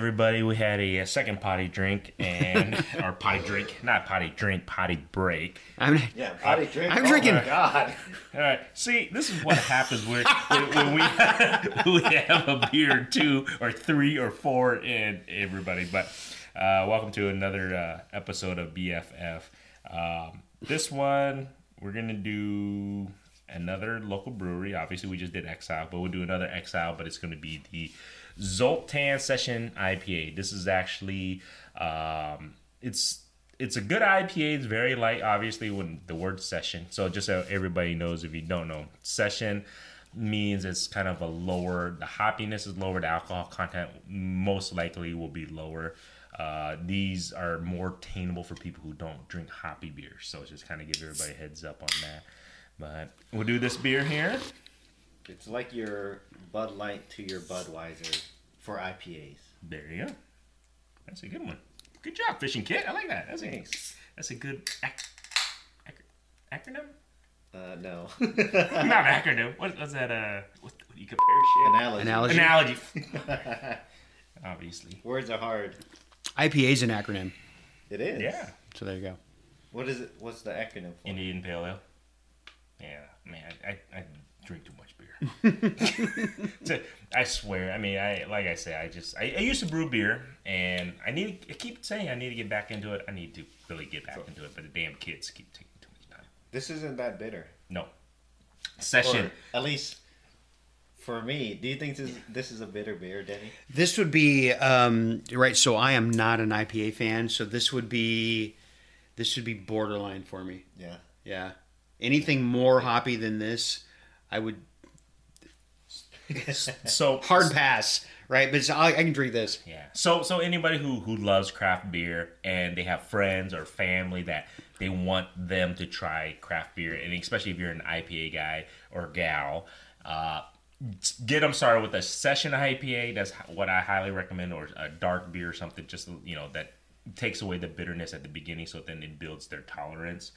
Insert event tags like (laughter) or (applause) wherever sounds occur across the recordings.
right, everybody. We had a, a second potty drink and (laughs) our potty drink, not potty drink, potty break. I'm Yeah, potty drink. I'm oh drinking- My God. All right. See, this is what happens when, when, when we (laughs) we have a beer, two or three or four, and everybody. But uh, welcome to another uh, episode of BFF. Um, this one we're gonna do another local brewery. Obviously, we just did Exile, but we'll do another Exile. But it's gonna be the Zoltan Session IPA. This is actually um, it's it's a good IPA. It's very light, obviously, when the word session. So just so everybody knows, if you don't know, session means it's kind of a lower. The hoppiness is lower. The alcohol content most likely will be lower. Uh, these are more attainable for people who don't drink hoppy beers. So just kind of give everybody heads up on that. But we'll do this beer here. It's like your Bud Light to your Budweiser for IPAs. There you go. That's a good one. Good job, fishing kit. I like that. That's a that's a good ac- ac- acronym. Uh, no. (laughs) (laughs) Not acronym. What was that? Uh, what, what do you compare shit? Analogy. Analogy. Analogy. (laughs) Obviously. Words are hard. IPA is an acronym, It is. Yeah. so there you go. What is it? What's the acronym for? Indian Pale Ale. Yeah, man, I, I drink too much (laughs) beer. So, I swear. I mean, I like I say, I just I, I used to brew beer, and I need. I keep saying I need to get back into it. I need to really get back into it, but the damn kids keep taking too much time. This isn't that bitter. No. Session. Or at least for me. Do you think this, this is a bitter beer, Denny? This would be um, right. So I am not an IPA fan. So this would be this would be borderline for me. Yeah. Yeah. Anything more hoppy than this, I would So (laughs) hard pass. Right, but I, I can drink this. Yeah. So so anybody who who loves craft beer and they have friends or family that they want them to try craft beer, and especially if you're an IPA guy or gal, uh, get them started with a session IPA. That's what I highly recommend, or a dark beer or something. Just you know that takes away the bitterness at the beginning, so then it builds their tolerance.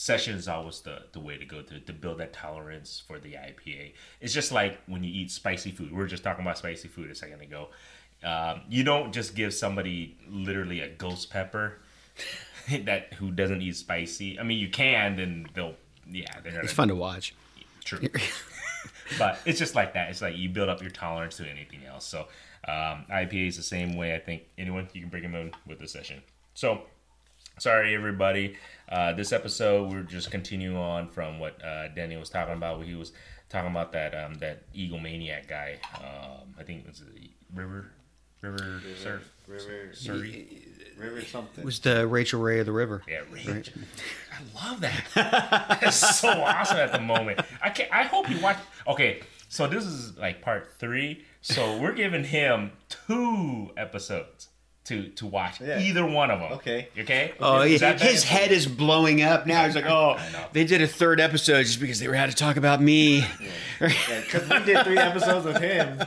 Session is always the, the way to go to, to build that tolerance for the IPA. It's just like when you eat spicy food. We were just talking about spicy food a second ago. Um, you don't just give somebody literally a ghost pepper (laughs) that who doesn't eat spicy. I mean, you can, then they'll yeah, they're gonna It's fun to watch. True. (laughs) (laughs) but it's just like that. It's like you build up your tolerance to anything else. So um, IPA is the same way. I think anyone you can bring them in with the session. So sorry everybody. Uh, this episode we're just continuing on from what uh, Denny was talking about. He was talking about that um, that Eagle Maniac guy. Um, I think it was River River Surf River. Surrey. River something. It was the Rachel Ray of the River. Yeah, Rage. I love that. It's so awesome at the moment. I can I hope you watch. Okay, so this is like part three. So we're giving him two episodes to to watch. Yeah. Either one of them. Okay. Okay. Oh, Is yeah. that his bad? head is blowing up now. He's like, oh, they did a third episode just because they were had to talk about me. Because (laughs) we did three episodes of him.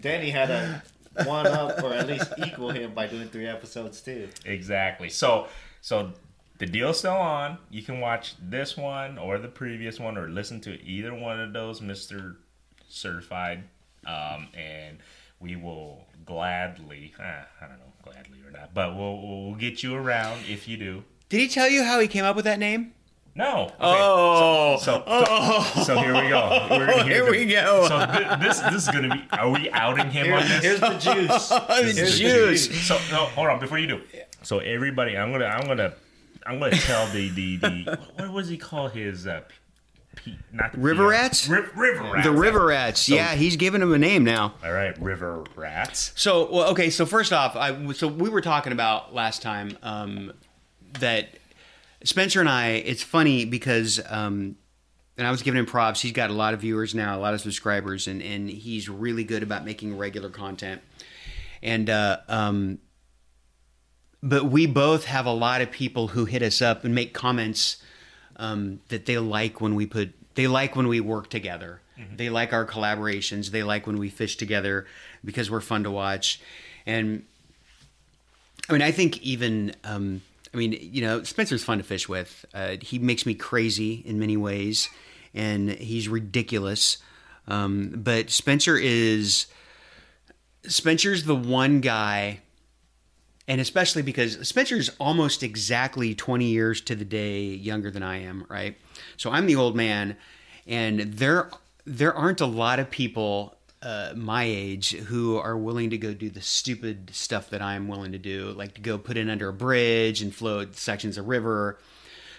Denny had a one up or at least equal him by doing three episodes too. Exactly. So so the deal's still on. You can watch this one or the previous one or listen to either one of those, Mister Certified, um, and we will gladly. Uh, I don't know, gladly or not, but we'll we'll get you around if you do. Did he tell you how he came up with that name? No. Okay. Oh, So, so, oh. so here we go. We're gonna Here the- we go. So thi- this this is gonna be. Are we outing him on Here's, this? here's the juice. (laughs) the Here's the juice. So no, hold on before you do. So everybody, I'm gonna, I'm gonna, I'm gonna tell the the the what was he call his uh, P, not the River PR. rats? Ri- river rats. The River Rats. yeah, he's giving them a name now. All right, river rats. So, well, okay. So first off, I so we were talking about last time um, that Spencer and I. It's funny because, um, and I was giving him props. He's got a lot of viewers now, a lot of subscribers, and and he's really good about making regular content. And uh, um, but we both have a lot of people who hit us up and make comments um, that they like when we put they like when we work together. They like our collaborations. They like when we fish together because we're fun to watch. And I mean, I think even um, I mean, you know, Spencer's fun to fish with. Uh, he makes me crazy in many ways, and he's ridiculous. Um, but Spencer is Spencer's the one guy, and especially because Spencer's almost exactly 20 years to the day younger than I am, right? So I'm the old man, and there there aren't a lot of people uh, my age who are willing to go do the stupid stuff that I'm willing to do, like to go put in under a bridge and float sections of river.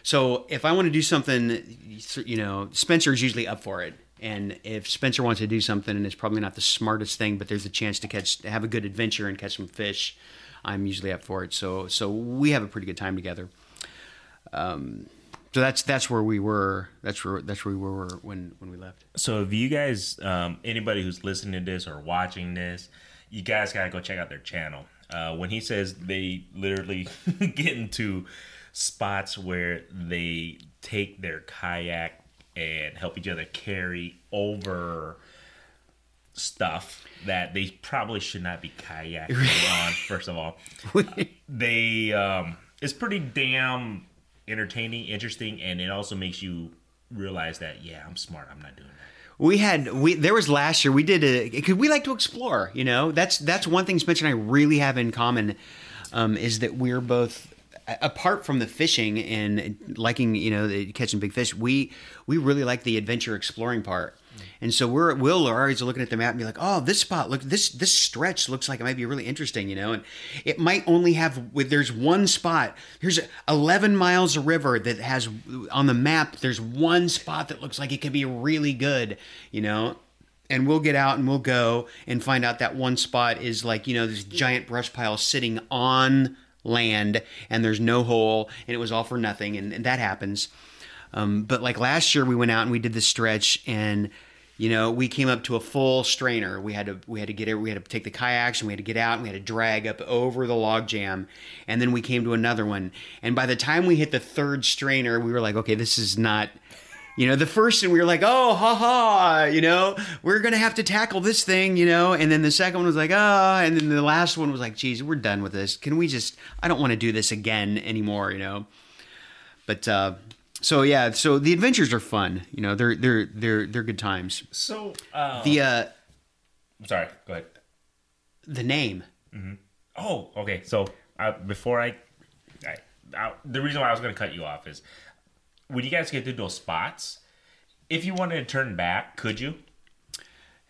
So if I want to do something, you know, Spencer's usually up for it. And if Spencer wants to do something and it's probably not the smartest thing, but there's a chance to catch, have a good adventure and catch some fish, I'm usually up for it. So, so we have a pretty good time together. Um, so that's that's where we were. That's where that's where we were when when we left. So if you guys, um, anybody who's listening to this or watching this, you guys gotta go check out their channel. Uh, when he says they literally (laughs) get into spots where they take their kayak and help each other carry over stuff that they probably should not be kayaking (laughs) on. First of all, (laughs) they um, it's pretty damn entertaining, interesting, and it also makes you realize that yeah, I'm smart. I'm not doing that. We had we there was last year we did a because we like to explore. You know that's that's one thing Spencer and I really have in common um, is that we're both apart from the fishing and liking you know catching big fish. We we really like the adventure exploring part. Mm. And so we're Will are always looking at the map and be like, oh, this spot look this this stretch looks like it might be really interesting, you know. And it might only have with there's one spot. Here's 11 miles of river that has on the map. There's one spot that looks like it could be really good, you know. And we'll get out and we'll go and find out that one spot is like you know this giant brush pile sitting on land and there's no hole and it was all for nothing and, and that happens. Um, but like last year we went out and we did the stretch and you know, we came up to a full strainer. We had to we had to get it. We had to take the kayaks and we had to get out and we had to drag up over the log jam, and then we came to another one. And by the time we hit the third strainer, we were like, okay, this is not. You know, the first and we were like, oh, ha ha, you know, we're gonna have to tackle this thing, you know. And then the second one was like, ah, oh, and then the last one was like, geez, we're done with this. Can we just? I don't want to do this again anymore, you know. But uh, so yeah, so the adventures are fun. You know, they're they're they're they're good times. So uh, The uh sorry, go ahead. the name. Oh, okay. So uh, before I, I, I, the reason why I was going to cut you off is when you guys get to those spots, if you wanted to turn back, could you?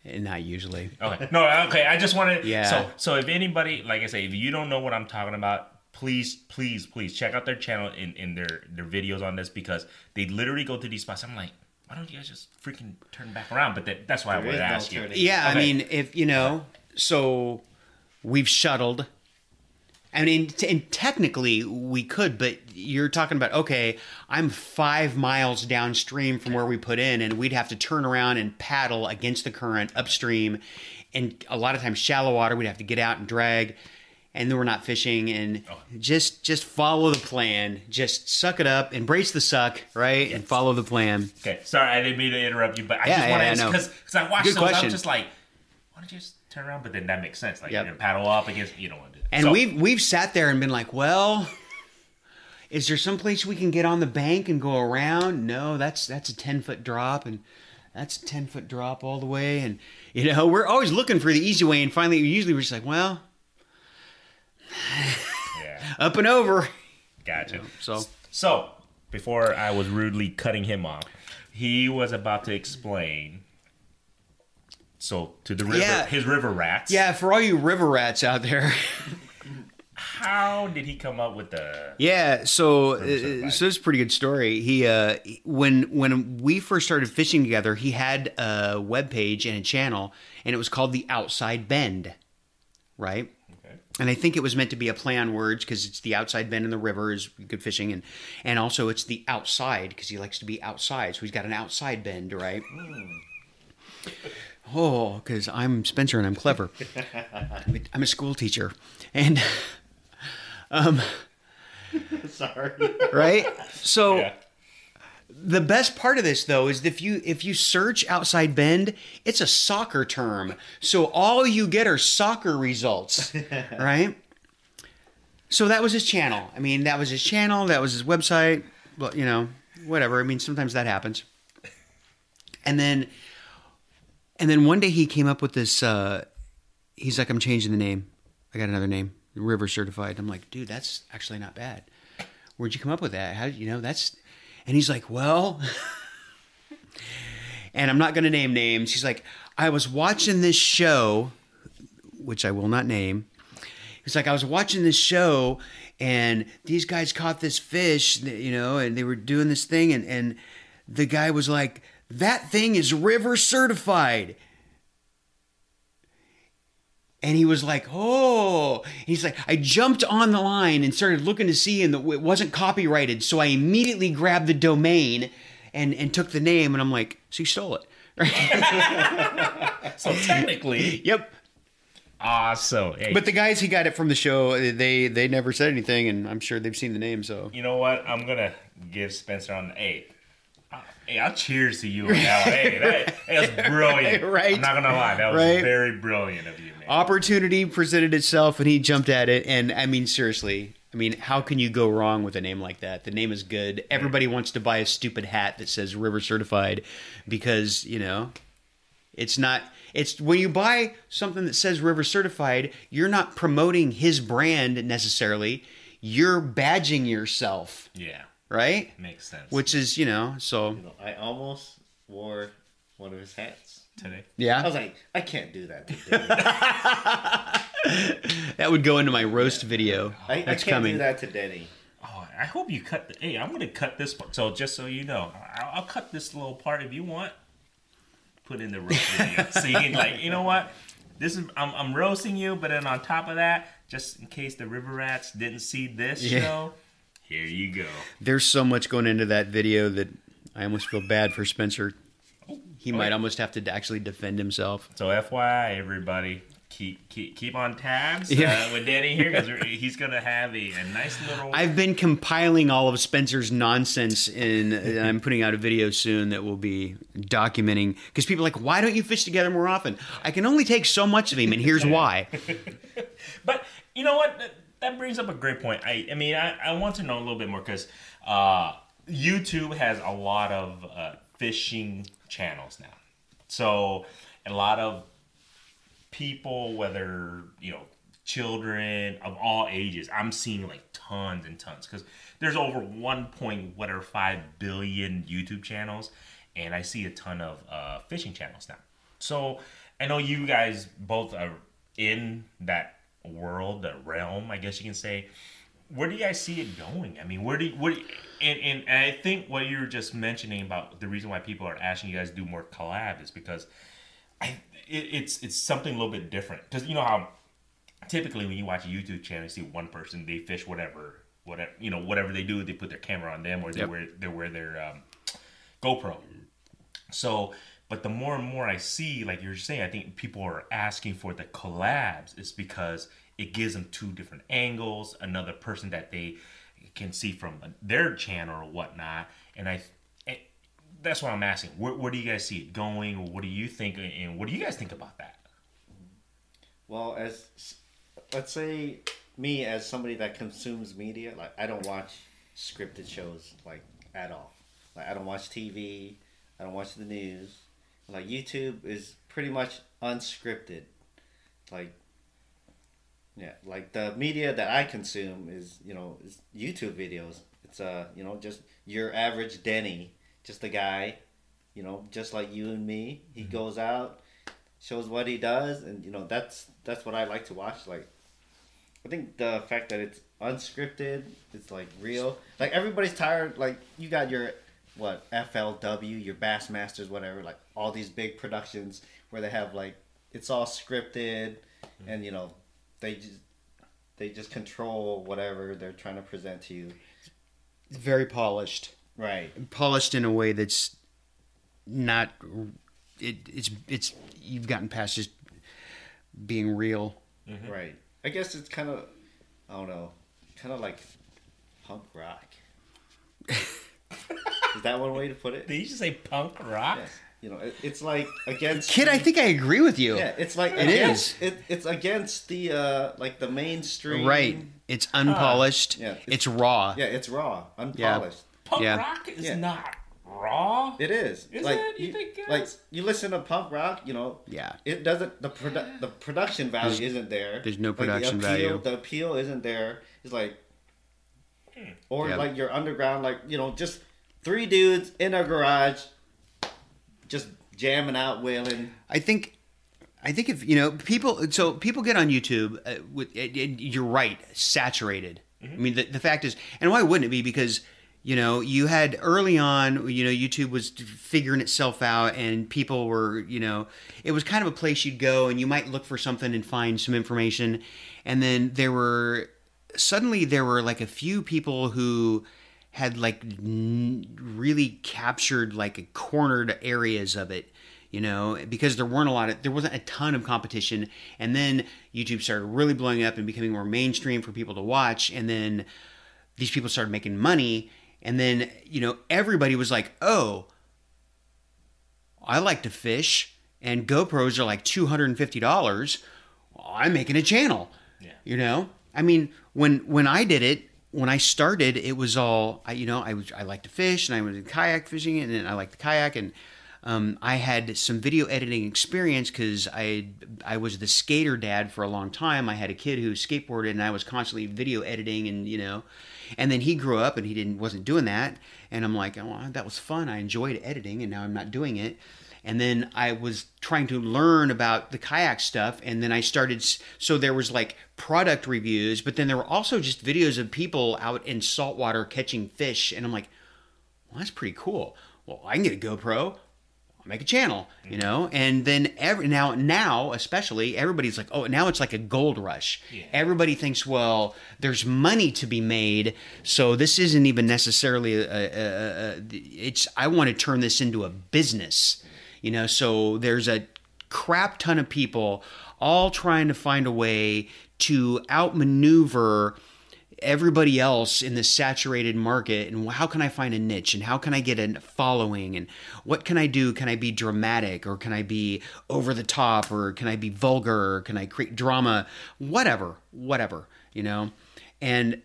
Eh, Not usually. Okay. No, okay. I just wanted. Yeah. So, so if anybody, like I say, if you don't know what I'm talking about, please, please, please check out their channel and, in their their videos on this because they literally go to these spots. I'm like, why don't you guys just freaking turn back around? But that, that's why I There wanted to no ask you. turning. Yeah, I mean, if you know, so we've shuttled. I mean, and technically we could, but you're talking about okay, I'm five miles downstream from where we put in, and we'd have to turn around and paddle against the current upstream, and a lot of times shallow water, we'd have to get out and drag, and then we're not fishing, and oh. just just follow the plan, just suck it up, embrace the suck, right, and follow the plan. Okay, sorry, I didn't mean to interrupt you, but I Yeah, just want to ask because because I watched Good those, I question. was just like, why don't you just turn around? But then that makes sense. Like Yep. you know, paddle up against you don't want to do that. And So, we've we've sat there and been like, well, is there some place we can get on the bank and go around? No, that's that's a ten foot drop, and that's a ten foot drop all the way. And you know, we're always looking for the easy way, and finally, usually we're just like, well, yeah, (laughs) up and over. gotcha. So So before I was rudely cutting him off, he was about to explain. So to the river, Yeah. his river rats. yeah, for all you river rats out there. (laughs) How did he come up with the? Yeah, so uh, certified. so it's a pretty good story. He uh when when we first started fishing together, he had a web page and a channel and it was called The Outside Bend. Right? And I think it was meant to be a play on words because it's the outside bend in the river is good fishing, and and also it's the outside because he likes to be outside, so he's got an outside bend, right? Oh, because I'm Spencer and I'm clever. I'm (laughs) a- I'm a school teacher, and (laughs) um, (laughs) Sorry. right. So Yeah. The best part of this though is if you if you search outside bend, it's a soccer term. So all you get are soccer results, (laughs) right? So that was his channel. I mean, that was his channel. That was his website. You know, whatever. I mean, sometimes that happens. And then, and then one day he came up with this. Uh, he's like, I'm changing the name. I got another name, River Certified. I'm like, dude, that's actually not bad. Where'd you come up with that? How you know that's? And he's like, well, (laughs) and I'm not going to name names. He's like, I was watching this show, which I will not name. He's like, I was watching this show, and these guys caught this fish, you know, and they were doing this thing, and and the guy was like, that thing is river certified. And he was like, "Oh!" He's like, "I jumped on the line and started looking to see, and the, it wasn't copyrighted, so I immediately grabbed the domain and and took the name." And I'm like, "So you stole it?" (laughs) So technically, yep. awesome. Hey, But the guys he got it from the show, they they never said anything, and I'm sure they've seen the name. So you know what? I'm gonna give Spencer on the eight. Hey, I'll cheers to you that. Hey, that, that was brilliant. Right. I'm not gonna lie, that was Right. very brilliant of you, man. opportunity presented itself, and he jumped at it. And I mean, seriously, I mean, how can you go wrong with a name like that? The name is good. Mm. Everybody wants to buy a stupid hat that says River Certified because you know it's not. It's when you buy something that says River Certified, you're not promoting his brand necessarily. You're badging yourself, Yeah, right? makes sense. Which is, you know, so You know, I almost wore one of his hats. today? Yeah. I was like, I can't do that. (laughs) (laughs) That would go into my roast video. I, I can't coming. do that to Denny. Oh, I hope you cut. The, hey, I'm gonna cut this part. So just so you know, I'll, I'll cut this little part if you want. Put in the roast video, so you can like, you know what? This is I'm, I'm roasting you, but then on top of that, just in case the river rats didn't see this Yeah. show, here you go. There's so much going into that video that I almost feel bad for Spencer. He might almost have to actually defend himself. So FYI, everybody, keep keep keep on tabs Yeah. uh, with Denny here because (laughs) he's gonna have a, a nice little. I've been compiling all of Spencer's nonsense, in, and I'm putting out a video soon that will be documenting. Because people are like, why don't you fish together more often? I can only take so much of him, and here's (laughs) why. But you know what? That, brings up a great point. I, I mean, I, I want to know a little bit more because uh, YouTube has a lot of uh, fishing channels now. So a lot of people, whether you know children of all ages, I'm seeing like tons and tons because there's over one point whatever five billion YouTube channels, and I see a ton of uh, fishing channels now. So I know you guys both are in that world, the realm, I guess you can say. Where do you guys see it going? I mean, where do you, where do you- and, and and I think what you were just mentioning about the reason why people are asking you guys to do more collab is because I it, it's it's something a little bit different because you know how typically when you watch a YouTube channel, you see one person they fish whatever whatever you know whatever they do, they put their camera on them or they Yep. wear they wear their um, GoPro. So, but the more and more I see, like you're saying, I think people are asking for the collabs is because it gives them two different angles, another person that they can see from their channel or whatnot. And I, that's what I'm asking. Where, where do you guys see it going? What do you think? And what do you guys think about that? Well, as let's say me as somebody that consumes media, like I don't watch scripted shows like at all. Like I don't watch TV, I don't watch the news. Like YouTube is pretty much unscripted. Like yeah, like the media that I consume is, you know, is YouTube videos. It's uh, you know, just your average Denny, just a guy, you know, just like you and me. He goes out, shows what he does and you know that's that's what I like to watch like I think the fact that it's unscripted it's like real like everybody's tired like you got your what FLW your Bassmasters whatever like all these big productions where they have like it's all scripted mm-hmm. and you know they just they just control whatever they're trying to present to you Very polished. right Polished in a way that's not. It, it's it's you've gotten past just being real. Mm-hmm. right I guess it's kind of I don't know kind of like punk rock (laughs) is that one way to put it Did you just say punk rock? Yes. You know, it, it's like against Kid, I think I agree with you. yeah, it's like It against, It, it's against the uh like the mainstream. Right. It's unpolished. Yeah, it's, it's- raw. Yeah, it's raw, unpolished. Punk Yeah. rock is Yeah. not raw. It is. Is like it? You you, think like you listen to punk rock, you know. Yeah. It doesn't the produ- the production value isn't there. there's no Like, the production appeal, value. The appeal isn't there. It's like Hmm. or Yeah. like your underground like, you know, just three dudes in a garage just jamming out wailing. I think, I think if you know people, so people get on YouTube uh, with. It, it, you're right, saturated. I mean, the, the fact is, and why wouldn't it be? Because you know, you had early on, you know, YouTube was figuring itself out, and people were, you know, it was kind of a place you'd go, and you might look for something and find some information, and then there were suddenly there were like a few people who had like n- really captured like cornered areas of it you know because there weren't a lot of there wasn't a ton of competition. And then youtube started really blowing up and becoming more mainstream for people to watch. And then these people started making money. And then you know everybody was like oh i like to fish and gopros are like $250 i'm making a channel. Yeah. you know? I mean when when i did it when i started it was all I, you know i was i like to fish and i was in kayak fishing and then i like the kayak and um, I had some video editing experience because I I was the skater dad for a long time. I had a kid who skateboarded, and I was constantly video editing, and you know, and then he grew up and he didn't wasn't doing that, and I'm like, oh, that was fun. I enjoyed editing, and now I'm not doing it. And then I was trying to learn about the kayak stuff, and then I started. So there was like product reviews, but then there were also just videos of people out in saltwater catching fish, and I'm like, well, that's pretty cool. Well, I can get a GoPro. I'll make a channel, you mm-hmm. know, and then every now now especially everybody's like, oh, now it's like a gold rush. Yeah. Everybody thinks, well, there's money to be made, so this isn't even necessarily a, a, a, a it's. I want to turn this into a business, you know. So there's a crap ton of people all trying to find a way to outmaneuver everybody else in this saturated market and how can I find a niche and how can I get a following and what can I do? Can I be dramatic or can I be over the top or can I be vulgar or can I create drama? Whatever, whatever, you know? And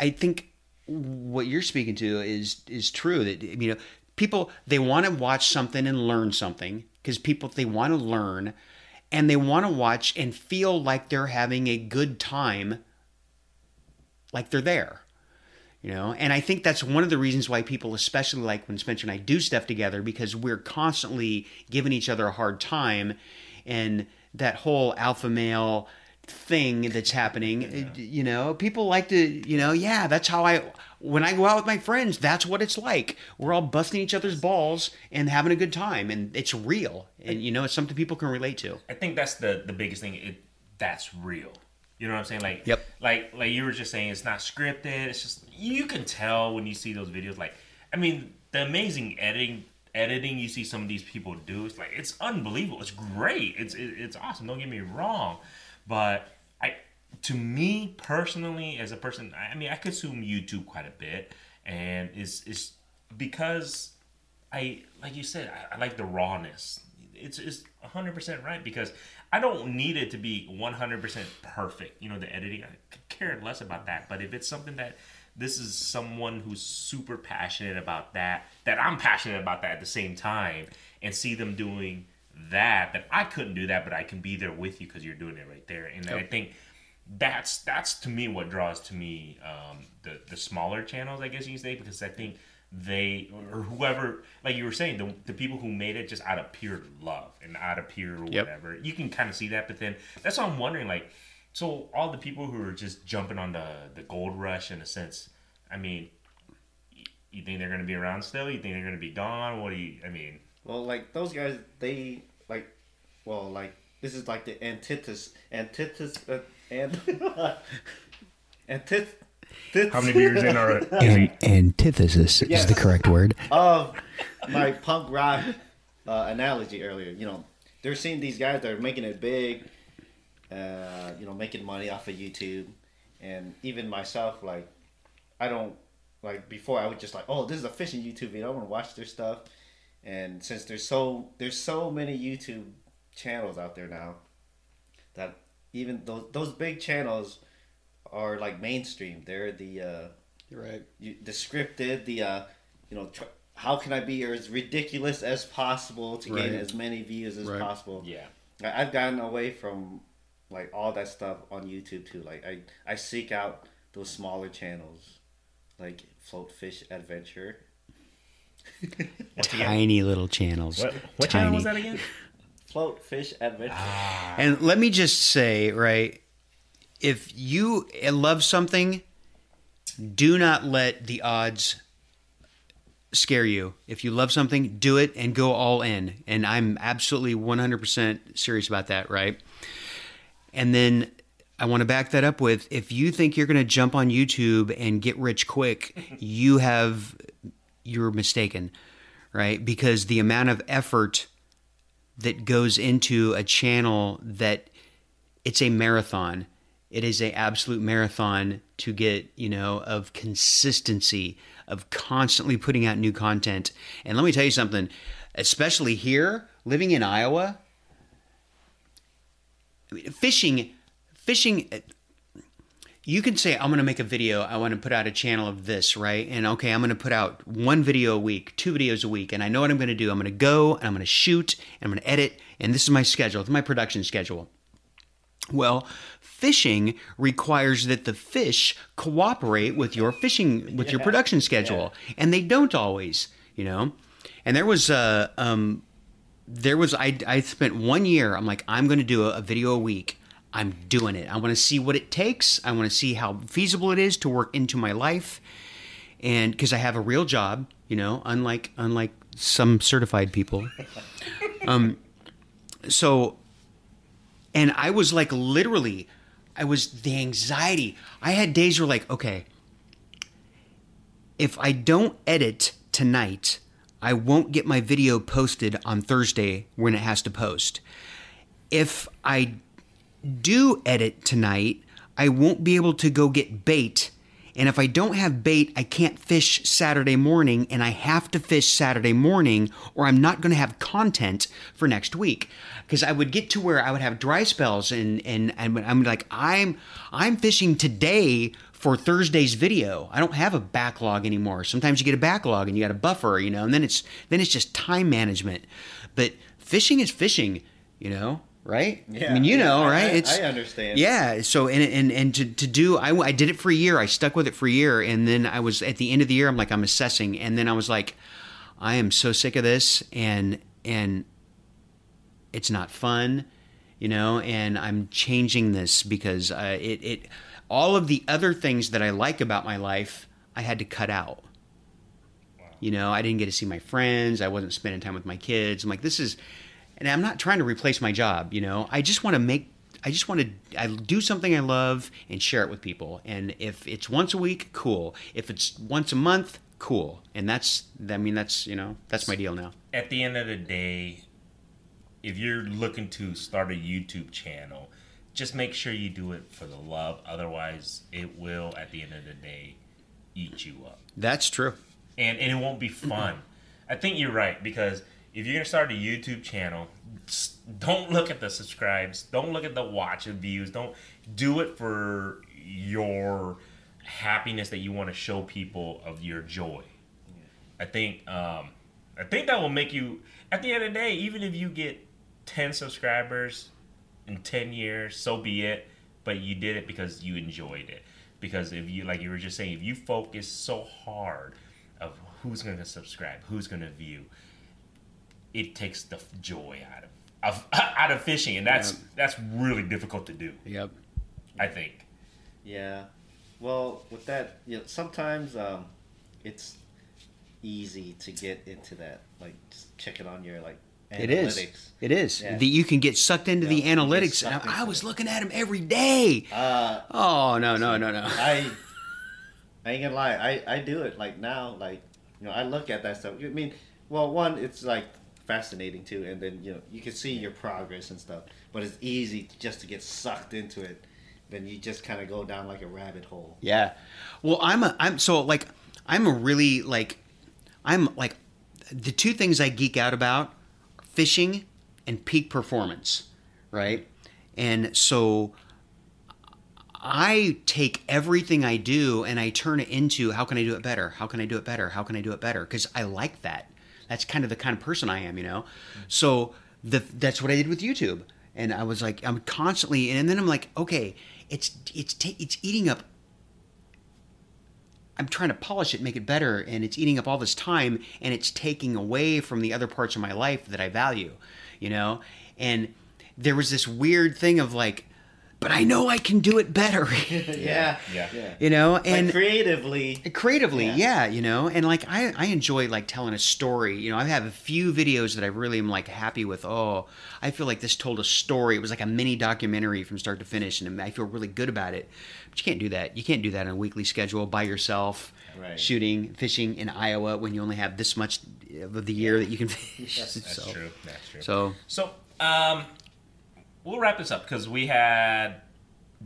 I think what you're speaking to is is true that you know people they want to watch something and learn something because people they want to learn and they want to watch and feel like they're having a good time like they're there you know? And i think that's one of the reasons why people especially like when spencer and i do stuff together because we're constantly giving each other a hard time and that whole alpha male thing that's happening it- you know people like to you know yeah that's how i when i go out with my friends that's what it's like we're all busting each other's balls and having a good time and it's real and you know it's something people can relate to I think that's the the biggest thing. It that's real. You know what I'm saying? Like, Yep. Like, like you were just saying, it's not scripted. It's just you can tell when you see those videos. Like, I mean, the amazing editing, editing you see some of these people do. It's like it's unbelievable. It's great. It's it, it's awesome. Don't get me wrong, but I, to me personally, as a person, I mean, I consume YouTube quite a bit, and it's it's because I like you said, I, I like the rawness. It's it's hundred percent right because I don't need it to be one hundred percent perfect. You know, the editing, I care less about that. But if it's something that this is someone who's super passionate about that, that I'm passionate about that at the same time, and see them doing that, that I couldn't do that, but I can be there with you because you're doing it right there. And I think that's that's to me what draws to me um, the the smaller channels, I guess you can say, because I think they or whoever, like you were saying, the, the people who made it just out of pure love and out of pure Yep. whatever. You can kind of see that, but then that's what I'm wondering, like, so all the people who are just jumping on the the gold rush in a sense, I mean. You think they're going to be around still? You think they're going to be gone? What do you? I mean, Well, like those guys, they like, well, like this is like the antithesis, antithesis, uh, and (laughs) antithesis. how many beers in are? An- antithesis Yes. is the correct word of my punk rock uh, analogy earlier. You know, they're seeing these guys that are making it big, uh, you know, making money off of YouTube, and even myself, like, I don't like before. I would just like, oh, this is a fishing YouTube video. I want to watch their stuff, and since there's so there's so many YouTube channels out there now, that even those those big channels are like mainstream. They're the uh, right you, the scripted, the uh, you know, tr- how can I be as ridiculous as possible to Right. gain as many views as Right. possible? Yeah. I- I've gotten away from like all that stuff on YouTube too. Like I, I seek out those smaller channels, like Float Fish Adventure. Once again, Tiny little channels. what, what Tiny. channel was that again? Float Fish Adventure. Ah. And let me just say, right, if you eh, love something, do not let the odds scare you. If you love something, do it and go all in. And I'm absolutely 100% serious about that, right? And then I want to back that up with if you think you're going to jump on YouTube and get rich quick, you have you're mistaken, right? Because the amount of effort that goes into a channel that it's a marathon. It is a absolute marathon to get, you know, of consistency, of constantly putting out new content. And let me tell you something, especially here, living in Iowa, I mean, fishing, fishing. You can say, I'm going to make a video. I want to put out a channel of this, right? And okay, I'm going to put out one video a week, two videos a week. And I know what I'm going to do. I'm going to go and I'm going to shoot and I'm going to edit. And this is my schedule, it's my production schedule. Well, fishing requires that the fish cooperate with your fishing with your production schedule, and they don't always, you know. And there was uh, um, there was I I spent one year. I'm like I'm going to do a, a video a week. I'm doing it. I want to see what it takes. I want to see how feasible it is to work into my life, and because I have a real job, you know, unlike unlike some certified people. (laughs) um, so and I was like literally, I was the anxiety. I had days where like, okay, if I don't edit tonight, I won't get my video posted on Thursday when it has to post. If I do edit tonight, I won't be able to go get bait. And if I don't have bait, I can't fish Saturday morning, and I have to fish Saturday morning, or I'm not going to have content for next week. Because I would get to where I would have dry spells, and and, and I'm like, I'm I'm fishing today for Thursday's video. I don't have a backlog anymore. Sometimes you get a backlog and you got a buffer, you know, and then it's then it's just time management. But fishing is fishing, you know, right? Yeah. I mean, you know, right? I- it's I understand. Yeah. So and and and to, to do, I, I did it for a year. I stuck with it for a year, and then I was at the end of the year. I'm like, I'm assessing, and then I was like, I am so sick of this, and and it's not fun, you know. And I'm changing this because uh, it it all of the other things that I like about my life, I had to cut out. You know, I didn't get to see my friends. I wasn't spending time with my kids. I'm like, this is, and I'm not trying to replace my job. You know, I just want to make, I just want to, I do something I love and share it with people. And if it's once a week, cool. If it's once a month, cool. And that's, I mean, that's you know, that's my deal now. At the end of the day, if you're looking to start a YouTube channel, just make sure you do it for the love. Otherwise, it will, at the end of the day, eat you up. That's true. and, and it won't be fun. I think you're right because if you're gonna start a YouTube channel, don't look at the subscribes, don't look at the watch and views, don't do it for your happiness that you want to show people of your joy. I think um, I think that will make you at the end of the day, even if you get ten subscribers in ten years, so be it. But you did it because you enjoyed it. Because if you like you were just saying, if you focus so hard of who's going to subscribe, who's going to view, it takes the joy out of of (laughs) out of fishing, and that's that's really difficult to do. Yep. I think. Yeah. Well, with that, you know, sometimes um, it's easy to get into that, like just checking on your like It is. analytics. It is. Yeah. The, you can get sucked into the Yeah, you get analytics. And sucked I, I was it. looking at them every day. Uh, Oh no no no no. I I ain't gonna lie, I, I do it like now, like you know, I look at that stuff. I mean, well, one, it's like fascinating too, and then you know you can see your progress and stuff. But it's easy just to get sucked into it. Then you just kind of go down like a rabbit hole. Yeah. Well, I'm a I'm so like I'm a really like I'm like the two things I geek out about fishing and peak performance, right? And so I take everything I do and I turn it into how can I do it better? How can I do it better? How can I do it better? Because I like that. That's kind of the kind of person I am, you know. So the that's what I did with YouTube, and I was like, I'm constantly, and then I'm like, okay, it's it's ta- it's eating up I'm trying to polish it, make it better, and it's eating up all this time, and it's taking away from the other parts of my life that I value, you know. And there was this weird thing of like, but I know I can do it better, (laughs) (laughs) yeah, Yeah. yeah. you know. Like And creatively, creatively Yeah. yeah. you know and like I, I enjoy like telling a story you know i have a few videos that i really am like happy with oh i feel like this told a story it was like a mini documentary from start to finish and i feel really good about it but you can't do that you can't do that on a weekly schedule by yourself Right. shooting fishing in iowa when you only have this much of the year that you can fish That's (laughs) so, true. That's true. so So, um, we'll wrap this up because we had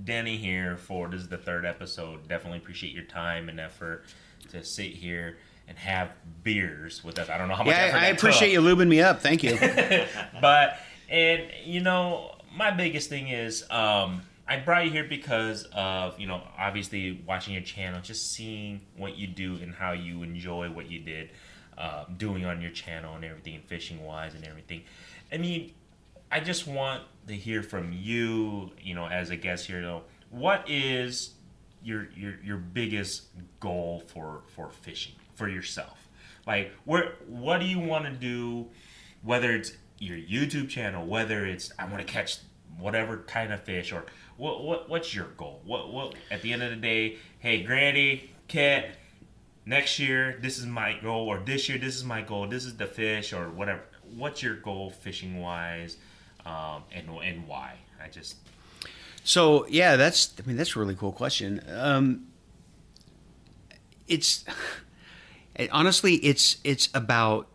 Denny here for this is the third episode. Definitely appreciate your time and effort to sit here and have beers with us. I don't know how much effort yeah I, I appreciate took, you lubing me up thank you (laughs) but and you know my biggest thing is um I brought you here because of you know obviously watching your channel, just seeing what you do and how you enjoy what you did uh, doing on your channel and everything, fishing wise and everything. I mean, I just want to hear from you, you know, as a guest here. Know, what is your your your biggest goal for for fishing for yourself? Like, where what do you want to do? Whether it's your YouTube channel, whether it's I want to catch whatever kind of fish, or what what what's your goal? What what at the end of the day? Hey, Grandy, Kit, next year this is my goal, or this year this is my goal. This is the fish, or whatever. What's your goal fishing wise, um, and and why? I just So yeah, that's I mean that's a really cool question. Um, it's it- (laughs) honestly it's it's about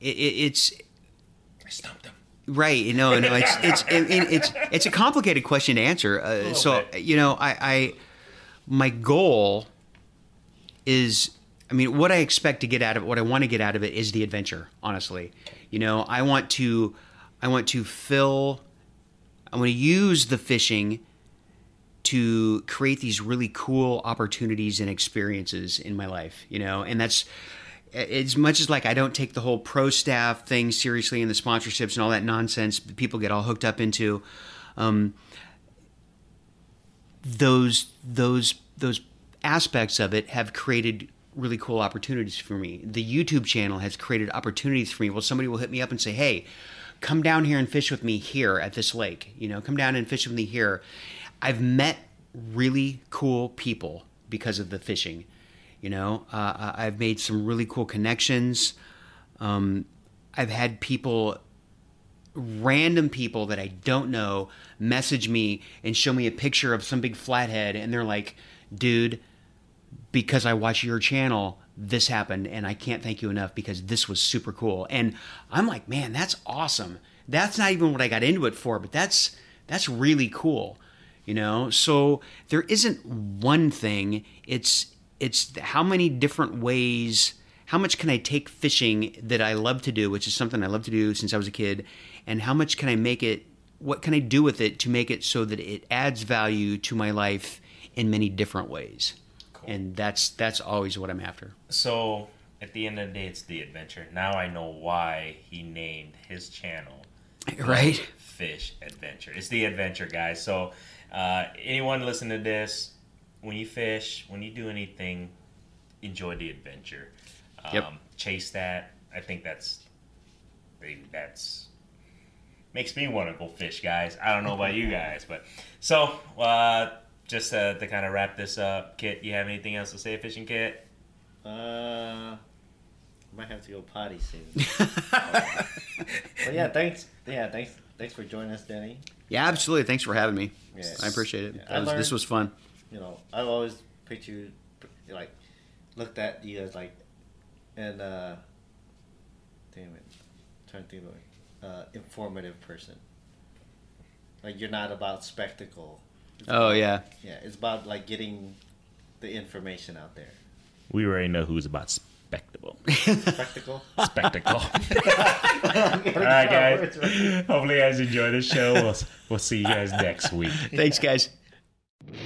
it, it, it's I stumped him. right. You know, no, it's it's it, it- it's it's a complicated question to answer. Uh, so bit. you know, I, I my goal is I mean, what I expect to get out of it, what I want to get out of it is the adventure, honestly. You know, I want to I want to fill I want to use the fishing to create these really cool opportunities and experiences in my life, you know, and that's as much as like I don't take the whole pro staff thing seriously and the sponsorships and all that nonsense people get all hooked up into. Um, those those those aspects of it have created really cool opportunities for me. The YouTube channel has created opportunities for me. Well, somebody will hit me up and say, "Hey, come down here and fish with me here at this lake. You know, come down and fish with me here." I've met really cool people because of the fishing. You know, uh, I've made some really cool connections. Um, I've had people random people that I don't know message me and show me a picture of some big flathead and they're like, dude, because I watch your channel, this happened and I can't thank you enough because this was super cool. And I'm like, man, that's awesome. That's not even what I got into it for, but that's that's really cool. You know? So there isn't one thing. It's it's how many different ways how much can I take fishing that I love to do, which is something I love to do since I was a kid, and how much can I make it? What can I do with it to make it so that it adds value to my life in many different ways? And that's that's always what I'm after. So at the end of the day, it's the adventure. Now I know why he named his channel (laughs) Right? Fish Adventure. It's the adventure, guys. So uh, anyone listen to this, when you fish, when you do anything, enjoy the adventure. Um, Yep. Chase that. I think that's that's makes me want to go fish, guys. I don't know about you guys, but so uh, just uh, to kind of wrap this up, Kit, you have anything else to say, fishing Kit? Uh, I might have to go potty soon. (laughs) but yeah, thanks. Yeah, thanks. Thanks for joining us, Denny. Yeah, absolutely. Thanks for having me. Yes. I appreciate it. Yeah, I was, this was fun. You know, I've always pictured, like, looked at you as like, and uh, damn it, trying to think of it, uh, informative person. Like you're not about spectacle. It's Oh about- yeah. Yeah, it's about like getting the information out there. We already know who's about (laughs) spectacle. Spectacle. (laughs) Spectacle. All right, guys. Hopefully, you guys enjoy the show. We'll, we'll see you guys next week. Thanks, guys. you.